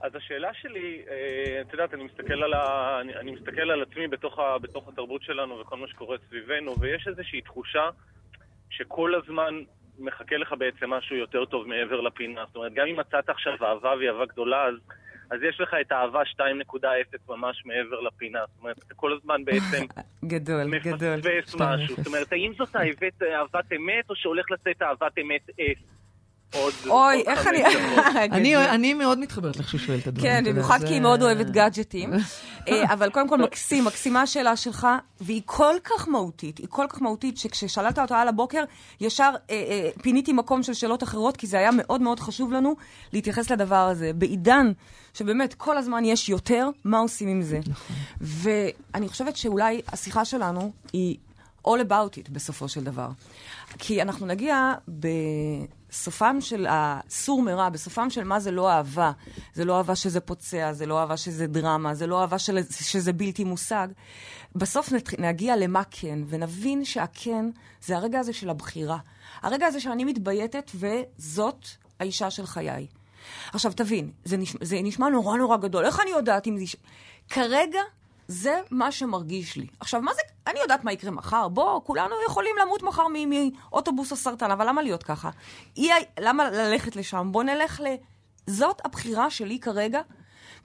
אז השאלה שלי, אה, את יודעת, אני מסתכל על, ה... אני, אני מסתכל על עצמי בתוך, ה... בתוך התרבות שלנו וכל מה שקורה סביבנו, ויש איזושהי תחושה שכל הזמן מחכה לך בעצם משהו יותר טוב מעבר לפינה. זאת אומרת, גם אם מצאת עכשיו אהבה והיא אהבה גדולה, אז, אז יש לך את האהבה 2.0 ממש מעבר לפינה. זאת אומרת, אתה כל הזמן בעצם גדול, גדול. מפספס 2.0. משהו. זאת אומרת, האם זאת אהבת אמת, או שהולך לצאת אהבת אמת אס? עוד אוי, איך אני... אני. אני מאוד מתחברת לך שהוא שואל את הדברים. כן, במיוחד זה- כי היא מאוד אוהבת גאדג'טים. אה, אבל קודם כל מקסים, מקסימה השאלה שלך, והיא כל כך מהותית, היא כל כך מהותית, שכששאלת אותה על הבוקר, ישר אה, אה, פיניתי מקום של שאלות אחרות, כי זה היה מאוד מאוד חשוב לנו להתייחס לדבר הזה. בעידן שבאמת כל הזמן יש יותר, מה עושים עם זה? ואני חושבת שאולי השיחה שלנו היא all about it בסופו של דבר. כי אנחנו נגיע בסופם של הסור מרע, בסופם של מה זה לא אהבה. זה לא אהבה שזה פוצע, זה לא אהבה שזה דרמה, זה לא אהבה של, שזה בלתי מושג. בסוף נת- נגיע למה כן, ונבין שהכן זה הרגע הזה של הבחירה. הרגע הזה שאני מתבייתת, וזאת האישה של חיי. עכשיו, תבין, זה נשמע, זה נשמע נורא נורא גדול. איך אני יודעת אם זה... כרגע זה מה שמרגיש לי. עכשיו, מה זה... אני יודעת מה יקרה מחר. בוא, כולנו יכולים למות מחר מאוטובוס או סרטן, אבל למה להיות ככה? אי... למה ללכת לשם? בוא נלך ל... זאת הבחירה שלי כרגע,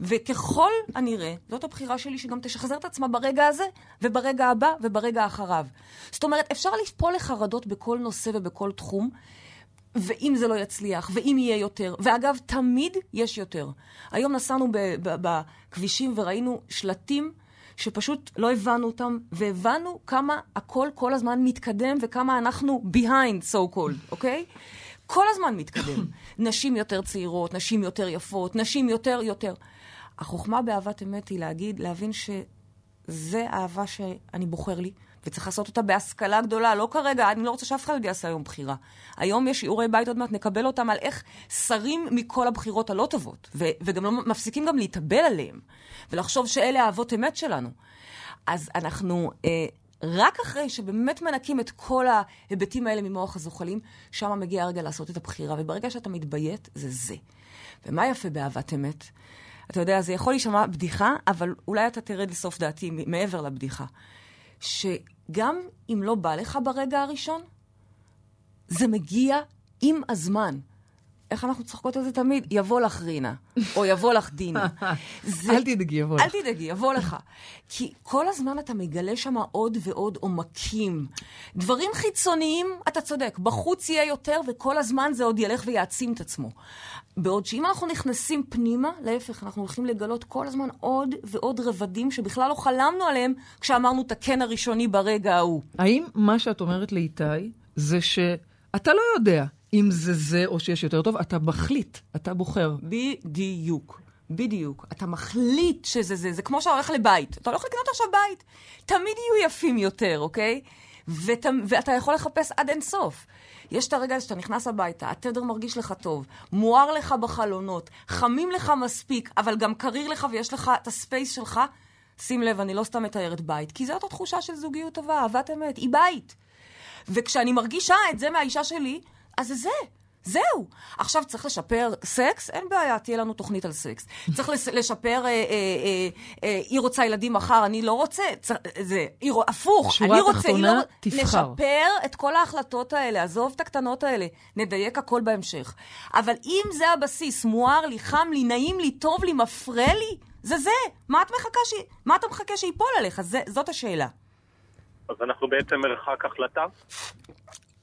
וככל הנראה, זאת הבחירה שלי שגם תשחזר את עצמה ברגע הזה, וברגע הבא, וברגע אחריו. זאת אומרת, אפשר לפעול לחרדות בכל נושא ובכל תחום, ואם זה לא יצליח, ואם יהיה יותר, ואגב, תמיד יש יותר. היום נסענו בכבישים וראינו שלטים שפשוט לא הבנו אותם, והבנו כמה הכל כל הזמן מתקדם וכמה אנחנו behind, so called, אוקיי? כל הזמן מתקדם. נשים יותר צעירות, נשים יותר יפות, נשים יותר יותר. החוכמה באהבת אמת היא להגיד, להבין שזה האהבה שאני בוחר לי, וצריך לעשות אותה בהשכלה גדולה, לא כרגע, אני לא רוצה שאף אחד יעשה היום בחירה. היום יש שיעורי בית עוד מעט, נקבל אותם על איך שרים מכל הבחירות הלא טובות, ו- וגם לא מפסיקים גם להתאבל עליהם, ולחשוב שאלה האהבות אמת שלנו. אז אנחנו אה, רק אחרי שבאמת מנקים את כל ההיבטים האלה ממוח הזוחלים, שם מגיע הרגע לעשות את הבחירה, וברגע שאתה מתביית, זה זה. ומה יפה באהבת אמת? אתה יודע, זה יכול להישמע בדיחה, אבל אולי אתה תרד לסוף דעתי מעבר לבדיחה. שגם אם לא בא לך ברגע הראשון, זה מגיע עם הזמן. איך אנחנו צוחקות על זה תמיד? יבוא לך רינה, או יבוא לך דינה. זה... אל תדאגי, יבוא לך. אל תדאגי, יבוא לך. כי כל הזמן אתה מגלה שם עוד ועוד עומקים. דברים חיצוניים, אתה צודק, בחוץ יהיה יותר, וכל הזמן זה עוד ילך ויעצים את עצמו. בעוד שאם אנחנו נכנסים פנימה, להפך, אנחנו הולכים לגלות כל הזמן עוד ועוד רבדים שבכלל לא חלמנו עליהם כשאמרנו את הכן הראשוני ברגע ההוא. האם מה שאת אומרת לאיתי זה שאתה לא יודע אם זה זה או שיש יותר טוב, אתה מחליט, אתה בוחר. בדיוק. בדיוק. אתה מחליט שזה זה. זה כמו שאתה הולך לבית. אתה הולך לקנות עכשיו בית. תמיד יהיו יפים יותר, אוקיי? ות, ואתה יכול לחפש עד אין סוף. יש את הרגע שאתה נכנס הביתה, התדר מרגיש לך טוב, מואר לך בחלונות, חמים לך מספיק, אבל גם קריר לך ויש לך את הספייס שלך. שים לב, אני לא סתם מתארת בית, כי זאת התחושה של זוגיות טובה, אהבת אמת, היא בית. וכשאני מרגישה את זה מהאישה שלי, אז זה זה. זהו. עכשיו צריך לשפר סקס? אין בעיה, תהיה לנו תוכנית על סקס. צריך לשפר, אה, אה, אה, אה, היא רוצה ילדים מחר, אני לא רוצה. צר, זה, היא, הפוך, אני רוצה, היא לא... תבחר. לשפר את כל ההחלטות האלה, עזוב את הקטנות האלה, נדייק הכל בהמשך. אבל אם זה הבסיס, מואר לי, חם לי, נעים לי, טוב לי, מפרה לי, זה זה. מה, את מחכה ש... מה אתה מחכה שייפול עליך? זה, זאת השאלה. אז אנחנו בעצם מרחק החלטה?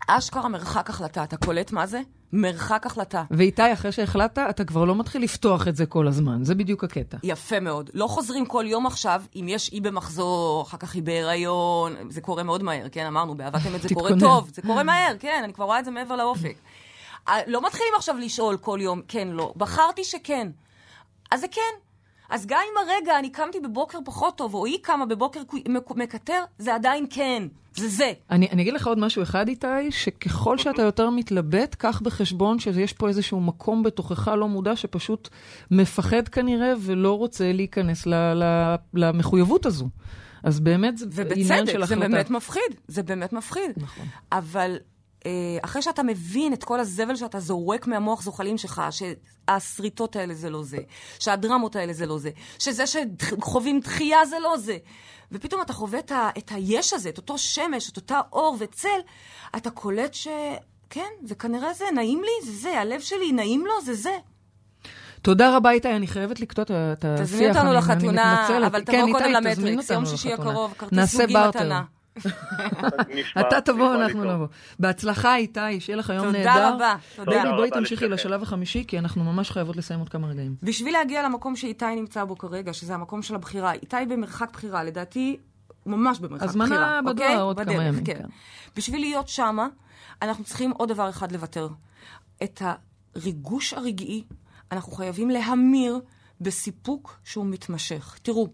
אשכרה מרחק החלטה. אתה קולט מה זה? מרחק החלטה. ואיתי, אחרי שהחלטת, אתה כבר לא מתחיל לפתוח את זה כל הזמן. זה בדיוק הקטע. יפה מאוד. לא חוזרים כל יום עכשיו, אם יש אי במחזור, אחר כך אי בהיריון, זה קורה מאוד מהר, כן? אמרנו, באהבת אמת זה קורה טוב. זה קורה מהר, כן, אני כבר רואה את זה מעבר לאופק. לא מתחילים עכשיו לשאול כל יום, כן, לא. בחרתי שכן. אז זה כן. אז גם אם הרגע אני קמתי בבוקר פחות טוב, או היא קמה בבוקר מקטר, זה עדיין כן. זה זה. אני, אני אגיד לך עוד משהו אחד, איתי, שככל שאתה יותר מתלבט, קח בחשבון שיש פה איזשהו מקום בתוכך לא מודע שפשוט מפחד כנראה ולא רוצה להיכנס ל, ל, למחויבות הזו. אז באמת זה ובצדק, עניין של החלטה. ובצדק, זה באמת מפחיד. זה באמת מפחיד. נכון. אבל אחרי שאתה מבין את כל הזבל שאתה זורק מהמוח זוחלים שלך, שהשריטות האלה זה לא זה, שהדרמות האלה זה לא זה, שזה שחווים דחייה זה לא זה, ופתאום אתה חווה את, ה, את היש הזה, את אותו שמש, את אותה אור וצל, אתה קולט ש... כן, זה כנראה זה, נעים לי, זה זה, הלב שלי נעים לו, זה זה. תודה רבה, איתי, אני חייבת לקטוע את השיח. תזמין אותנו לחתונה, אבל תבוא כן, קודם למטריקס, יום שישי הקרוב, כרטיס זוגי מתנה. אתה תבוא, אנחנו נבוא. בהצלחה, איתי, שיהיה לך יום נהדר. תודה רבה, תודה. ביבי, בואי תמשיכי לשלב החמישי, כי אנחנו ממש חייבות לסיים עוד כמה רגעים. בשביל להגיע למקום שאיתי נמצא בו כרגע, שזה המקום של הבחירה, איתי במרחק בחירה, לדעתי, ממש במרחק בחירה. הזמנה בדואר אוקיי? עוד כמה ימים. כן. בשביל להיות שמה, אנחנו צריכים עוד דבר אחד לוותר. את הריגוש הרגעי, אנחנו חייבים להמיר בסיפוק שהוא מתמשך. תראו,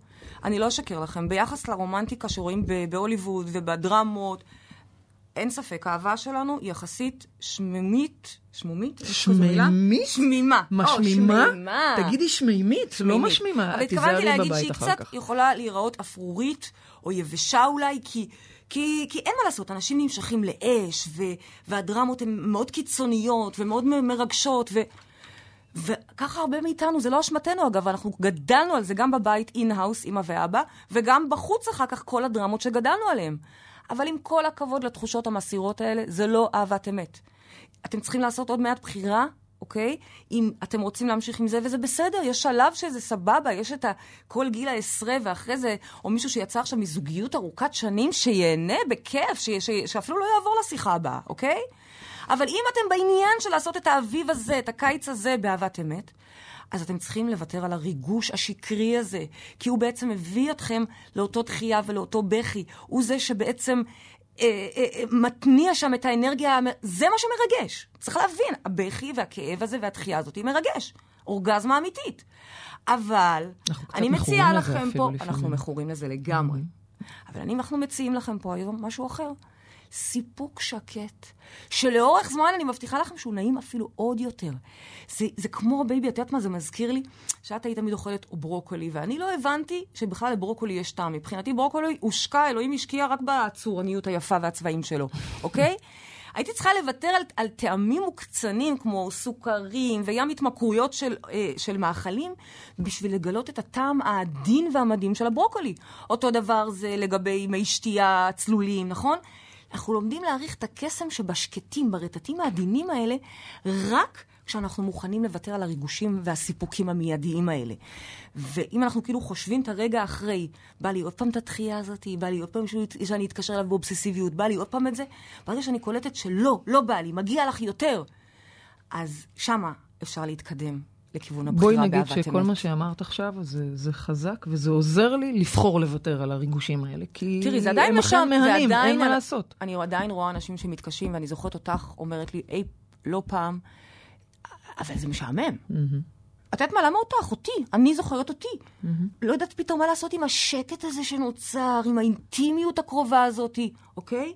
אני לא אשקר לכם, ביחס לרומנטיקה שרואים בהוליווד ובדרמות, אין ספק, האהבה שלנו היא יחסית שמימית, שמומית? שמימית? שמימה. משמימה? תגידי שמימית, לא משמימה. אבל התכוונתי להגיד שהיא קצת יכולה להיראות אפרורית, או יבשה אולי, כי... כי, כי אין מה לעשות, אנשים נמשכים לאש, ו, והדרמות הן מאוד קיצוניות ומאוד מרגשות, ו, וככה הרבה מאיתנו, זה לא אשמתנו אגב, אנחנו גדלנו על זה גם בבית in-house, אמא ואבא, וגם בחוץ אחר כך כל הדרמות שגדלנו עליהן. אבל עם כל הכבוד לתחושות המסעירות האלה, זה לא אהבת אמת. אתם צריכים לעשות עוד מעט בחירה, אוקיי? אם אתם רוצים להמשיך עם זה, וזה בסדר, יש שלב שזה סבבה, יש את כל גיל העשרה, ואחרי זה, או מישהו שיצא עכשיו מזוגיות ארוכת שנים, שיהנה בכיף, ש, ש, שאפילו לא יעבור לשיחה הבאה, אוקיי? אבל אם אתם בעניין של לעשות את האביב הזה, את הקיץ הזה באהבת אמת, אז אתם צריכים לוותר על הריגוש השקרי הזה, כי הוא בעצם מביא אתכם לאותו דחייה ולאותו בכי. הוא זה שבעצם אה, אה, אה, מתניע שם את האנרגיה, זה מה שמרגש. צריך להבין, הבכי והכאב הזה והדחייה הזאת היא מרגש. אורגזמה אמיתית. אבל אני מציעה לכם פה. אנחנו מכורים לזה לגמרי. Mm-hmm. אבל אני, אנחנו מציעים לכם פה היום משהו אחר. סיפוק שקט, שלאורך זמן אני מבטיחה לכם שהוא נעים אפילו עוד יותר. זה, זה כמו בייבי, את יודעת מה זה מזכיר לי? שאת היית תמיד אוכלת ברוקולי, ואני לא הבנתי שבכלל לברוקולי יש טעם. מבחינתי ברוקולי הושקע, אלוהים השקיע רק בצורניות היפה והצבעים שלו, אוקיי? הייתי צריכה לוותר על, על טעמים מוקצנים כמו סוכרים וים התמכרויות של, אה, של מאכלים בשביל לגלות את הטעם העדין והמדהים של הברוקולי. אותו דבר זה לגבי מי שתייה צלולים, נכון? אנחנו לומדים להעריך את הקסם שבשקטים, ברטטים העדינים האלה, רק כשאנחנו מוכנים לוותר על הריגושים והסיפוקים המיידיים האלה. ואם אנחנו כאילו חושבים את הרגע אחרי, בא לי עוד פעם את התחייה הזאת, בא לי עוד פעם שאני אתקשר אליו באובססיביות, בא לי עוד פעם את זה, ברגע שאני קולטת שלא, לא בא לי, מגיע לך יותר, אז שמה אפשר להתקדם לכיוון הבחירה באהבת אמת. בואי נגיד שכל מה שאמרת עכשיו זה, זה חזק, וזה עוזר לי לבחור לוותר על הריגושים האלה, כי תראי, זה עדיין הם אכן מהנים, אין מה לעשות. אני עדיין רואה אנשים שמתקשים, ואני זוכרת אותך אומרת לי, אי, לא פעם, אבל זה משעמם. את יודעת מה, למה אותך? אותי. אני זוכרת אותי. לא יודעת פתאום מה לעשות עם השקט הזה שנוצר, עם האינטימיות הקרובה הזאת, אוקיי?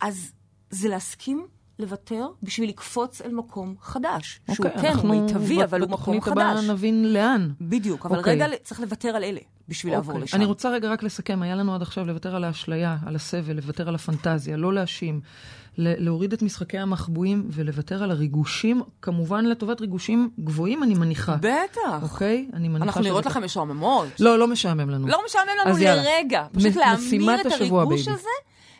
אז זה להסכים לוותר בשביל לקפוץ אל מקום חדש. Okay, שהוא כן, הוא מיטבי, אבל הוא מקום חדש. בתוכנית הבאה נבין לאן. בדיוק, אבל okay. רגע צריך לוותר על אלה בשביל okay. לעבור לשם. אני רוצה רגע רק לסכם, היה לנו עד עכשיו לוותר על האשליה, על הסבל, לוותר על הפנטזיה, לא להאשים, להוריד את משחקי המחבואים ולוותר על הריגושים, כמובן לטובת ריגושים גבוהים, אני מניחה. בטח. אוקיי? אני מניחה אנחנו נראות לכם משועממות. לא, לא משעמם לנו. לא משעמם לנו לרגע. פשוט להמיר את הריגוש הזה.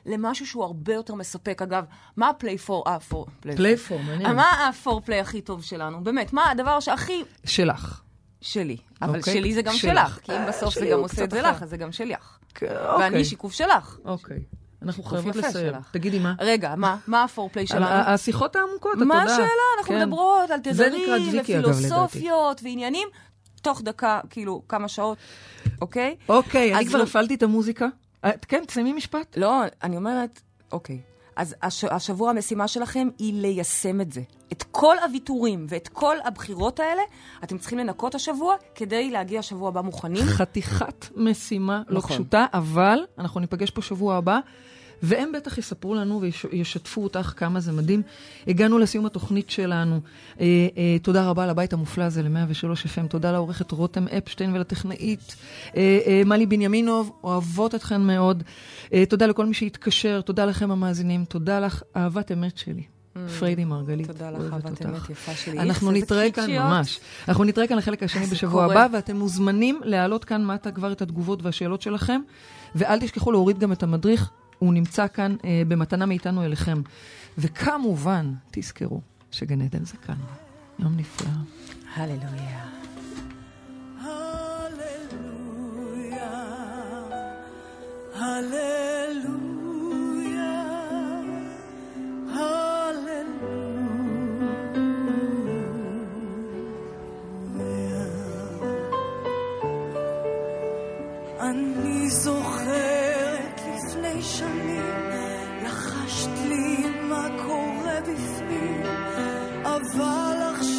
למשהו שהוא הרבה יותר מספק. אגב, מה הפליי פור, אה, פור, פליי פור, מעניין. מה הפור-פליי הכי טוב שלנו? באמת, מה הדבר שהכי... שלך. שלי. אבל okay. שלי זה גם שלך. שלך. כי אם בסוף זה גם עושה את זה לך, אז זה גם שלך. Okay. ואני שיקוף שלך. אוקיי. אנחנו חייבות לסיים. תגידי מה. רגע, מה? מה הפורפליי שלנו? השיחות העמוקות, יודע. מה השאלה? אנחנו כן. מדברות על תדרים, ופילוסופיות, ועניינים. תוך דקה, כאילו, כמה שעות, אוקיי? אוקיי, אני כבר הפעלתי את המוזיקה. אה, כן, תסיימי משפט. לא, אני אומרת, אוקיי. אז הש, השבוע המשימה שלכם היא ליישם את זה. את כל הוויתורים ואת כל הבחירות האלה, אתם צריכים לנקות השבוע כדי להגיע שבוע הבא מוכנים. חתיכת משימה לא נכון. פשוטה, אבל אנחנו ניפגש פה שבוע הבא. והם בטח יספרו לנו וישתפו אותך כמה זה מדהים. הגענו לסיום התוכנית שלנו. אה, אה, תודה רבה לבית המופלא הזה, ל-103 FM. תודה לעורכת רותם אפשטיין ולטכנאית אה, אה, מלי בנימינוב, אוהבות אתכן מאוד. אה, תודה לכל מי שהתקשר, תודה לכם המאזינים, תודה לך, אהבת אמת שלי. Mm. פריידי מרגלית. תודה לך, אהבת אמת יפה שלי. אנחנו נתראה כאן, ממש. אנחנו נתראה כאן לחלק השני בשבוע הבא, ואתם מוזמנים להעלות כאן מטה כבר את התגובות והשאלות שלכם, ואל תשכחו להוריד גם את המדריך הוא נמצא כאן אה, במתנה מאיתנו אליכם. וכמובן, תזכרו שגן עדן זה כאן. יום נפלא. הללויה. אני זוכר לפני שנים לחשת לי מה קורה בפנים, אבל עכשיו